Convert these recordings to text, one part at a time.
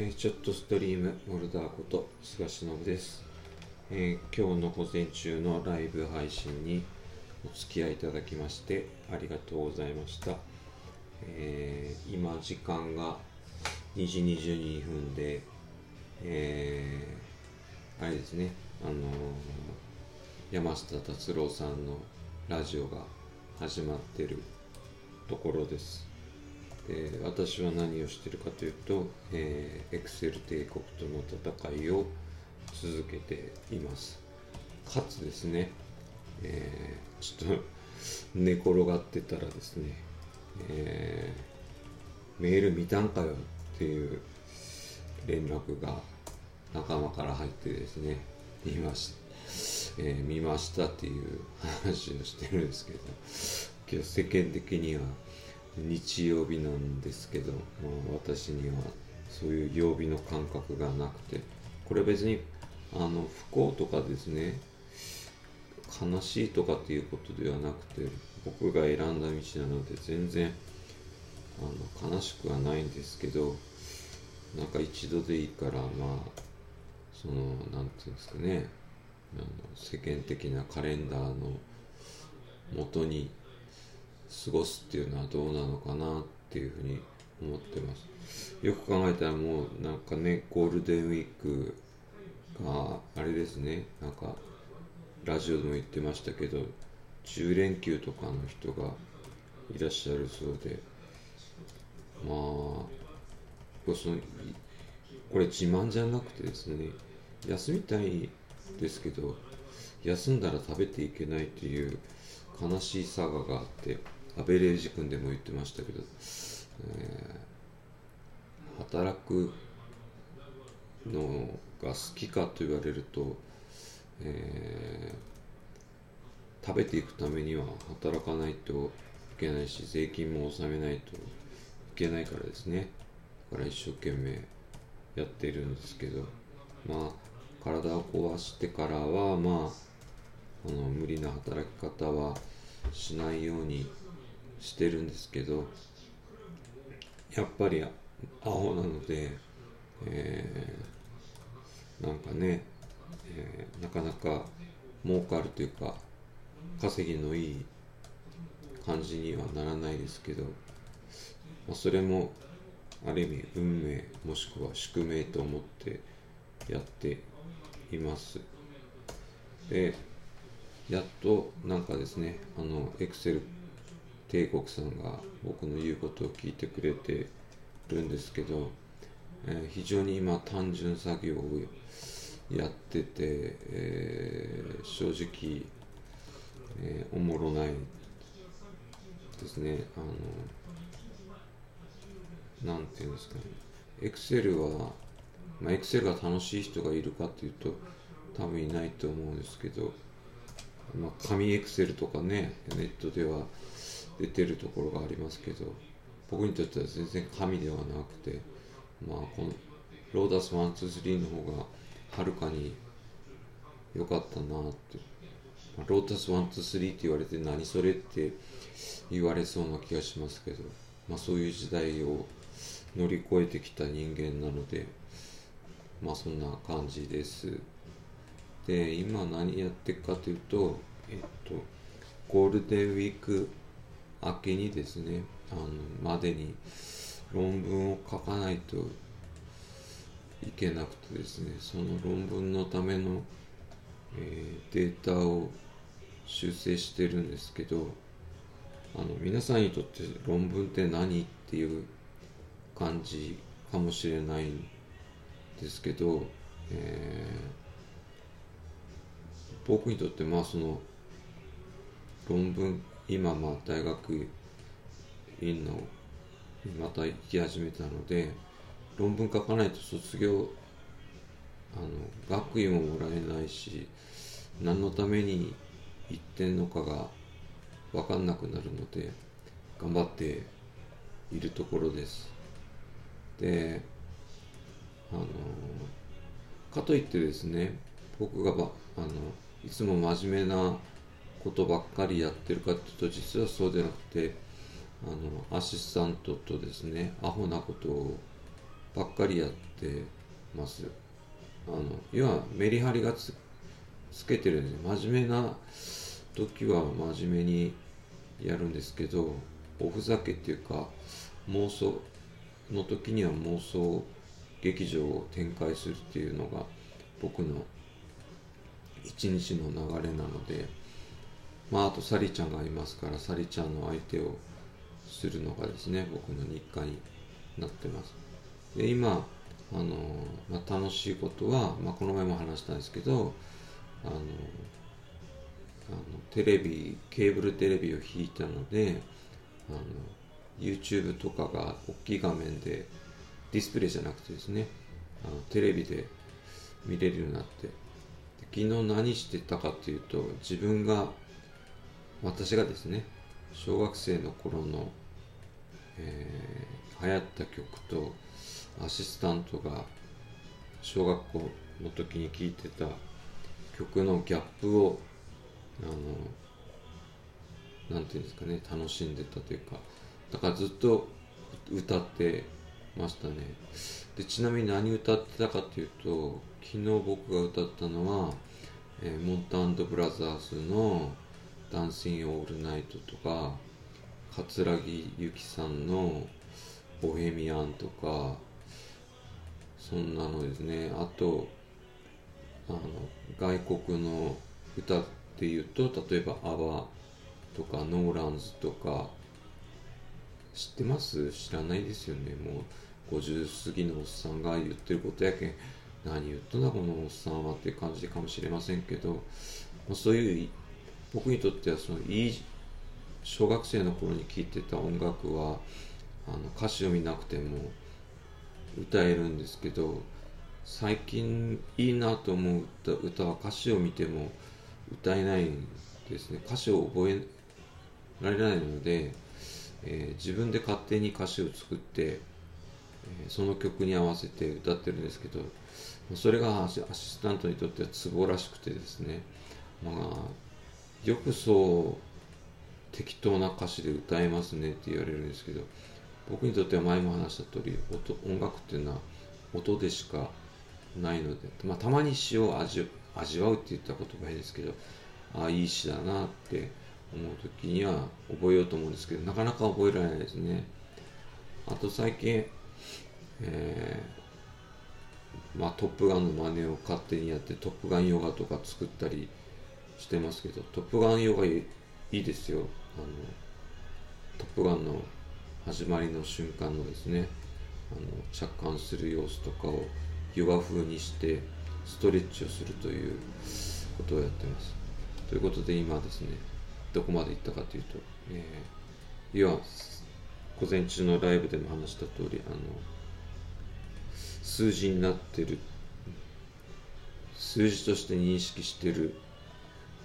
えー、ちょっとストリームモルダーこと菅忍です、えー、今日の午前中のライブ配信にお付き合いいただきましてありがとうございました、えー、今時間が2時22分で、え、あれですねあの山下達郎さんのラジオが始まってるところです。えー、私は何をしてるかというと、えー、エクセル帝国との戦いを続けています。かつですね、えー、ちょっと寝転がってたらですね、えー、メール見たんかよっていう連絡が仲間から入ってですね見ました、えー、見ましたっていう話をしてるんですけど今日世間的には日曜日なんですけど、まあ、私にはそういう曜日の感覚がなくてこれ別にあの不幸とかですね悲しいとかっていうことではなくて僕が選んだ道なので全然あの悲しくはないんですけどなんか一度でいいからまあその何て言うんですかねあの世間的なカレンダーのもとに過ごすっていうのはどうなのかなっていうふうに思ってます。よく考えたらもうなんかねゴールデンウィークがあれですね。なんかラジオでも言ってましたけど10連休とかの人がいらっしゃるそうで。まあそのこれ自慢じゃなくてですね休みたいですけど休んだら食べていけないっていう悲しい佐賀があって。アベレージ君でも言ってましたけど、えー、働くのが好きかと言われると、えー、食べていくためには働かないといけないし税金も納めないといけないからですね。だから一生懸命やっているんですけどまあ体を壊してからはまああの無理な働き方はしないようにしてるんですけどやっぱりアホなので、えー、なんかね、えー、なかなか儲かるというか稼ぎのいい感じにはならないですけど、まあ、それもある意味運命もしくは宿命と思ってやっています。でやっとなんかですねあのエクセル帝国さんが僕の言うことを聞いてくれてるんですけど、えー、非常に今単純作業をやってて、えー、正直、えー、おもろないですね。あのなんていうんですかね。エクセルはまあ、エクセルが楽しい人がいるかっていうと多分いないと思うんですけど、まあ、紙エクセルとかねネットでは出てるところがありますけど僕にとっては全然神ではなくてまあこのローダス123の方がはるかに良かったなって、まあ、ローダス123って言われて何それって言われそうな気がしますけど、まあ、そういう時代を乗り越えてきた人間なのでまあそんな感じです。で今何やってるかというとえっとゴールデンウィーク明けにですねあのまでに論文を書かないといけなくてですねその論文のための、えー、データを修正してるんですけどあの皆さんにとって論文って何っていう感じかもしれないんですけど、えー、僕にとってまあその論文今まあ大学院のまた行き始めたので論文書かないと卒業あの学位ももらえないし何のために行ってんのかが分かんなくなるので頑張っているところです。であのかといってですね僕があのいつも真面目なことばっかりやってるかっていうと実はそうでなくてあのアシスタントとですねアホなことをばっかりやってます。あの要はメリハリがつつけてるんで真面目な時は真面目にやるんですけどおふざけっていうか妄想の時には妄想劇場を展開するっていうのが僕の一日の流れなのでまああとサリちゃんがいますからサリちゃんの相手をするのがですね僕の日課になってます。で今あの、まあ、楽しいことは、まあ、この前も話したんですけどあのあのテレビケーブルテレビを引いたのであの YouTube とかが大きい画面でディスプレイじゃなくてですねあのテレビで見れるようになって昨日何してたかっていうと自分が私がですね小学生の頃の、えー、流行った曲とアシスタントが小学校の時に聴いてた曲のギャップをあのなんていうんですかね楽しんでたというかだからずっと歌ってましたね。でちなみに何歌ってたかっていうと昨日僕が歌ったのは、えー、モンターブラザーズの「ダンシング・オールナイト」とか桂木由紀さんの「ボヘミアン」とかそんなのですね。あとあの外国の歌っていうと例えば「アバ」とか「ノーランズ」とか知ってます？知らないですよね。もう50過ぎのおっさんが言ってることやけん何言っとんだこのおっさんはって感じかもしれませんけど、そういう僕にとってはそのいい小学生の頃に聴いてた音楽はあの歌詞を見なくても歌えるんですけど最近いいなと思う歌は歌詞を見ても歌えないんですね。歌詞を覚えられないのでえー、自分で勝手に歌詞を作って、え、その曲に合わせて歌ってるんですけどそれがアシスタントにとってはツボらしくてですね。まあよくそう適当な歌詞で歌えますねって言われるんですけど僕にとっては前も話した通り音音楽っていうのは音でしかないので、まあ、たまに詩を味味わうって言った言葉ですけどああいい詩だなって思う時には覚えようと思うんですけどなかなか覚えられないですね。あと最近えー、まあ、トップガンの真似を勝手にやってトップガンヨガとか作ったりしてますけどトップガンヨガいいですよ。あのトップガンの始まりの瞬間のですねあの着艦する様子とかをヨガ風にしてストレッチをするということをやってます。ということで今ですねどこまで行ったかというと、えー、要は午前中のライブでも話した通りあの数字になってる数字として認識してる、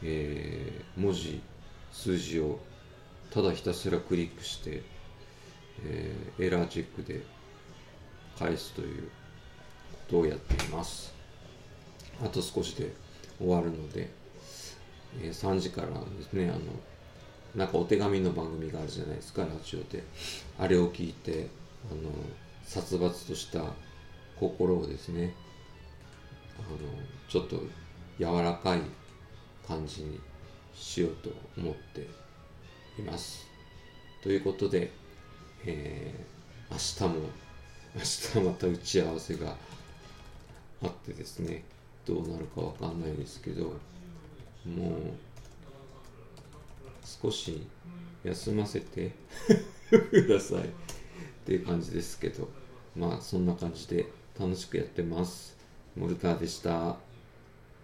えー、文字数字をただひたすらクリックして、えー、エラーチェックで返すということをやっています。あと少しで終わるのでえー、3時からですねあのなんかお手紙の番組があるじゃないですかラジオで。あれを聞いてあの殺伐とした心をですねあのちょっと柔らかい感じにしようと思っています。ということで、えー、明日も 明日また打ち合わせがあってですねどうなるかわかんないですけどもう少し休ませて ください。っていう感じですけどまあそんな感じで楽しくやってます。モルターでした。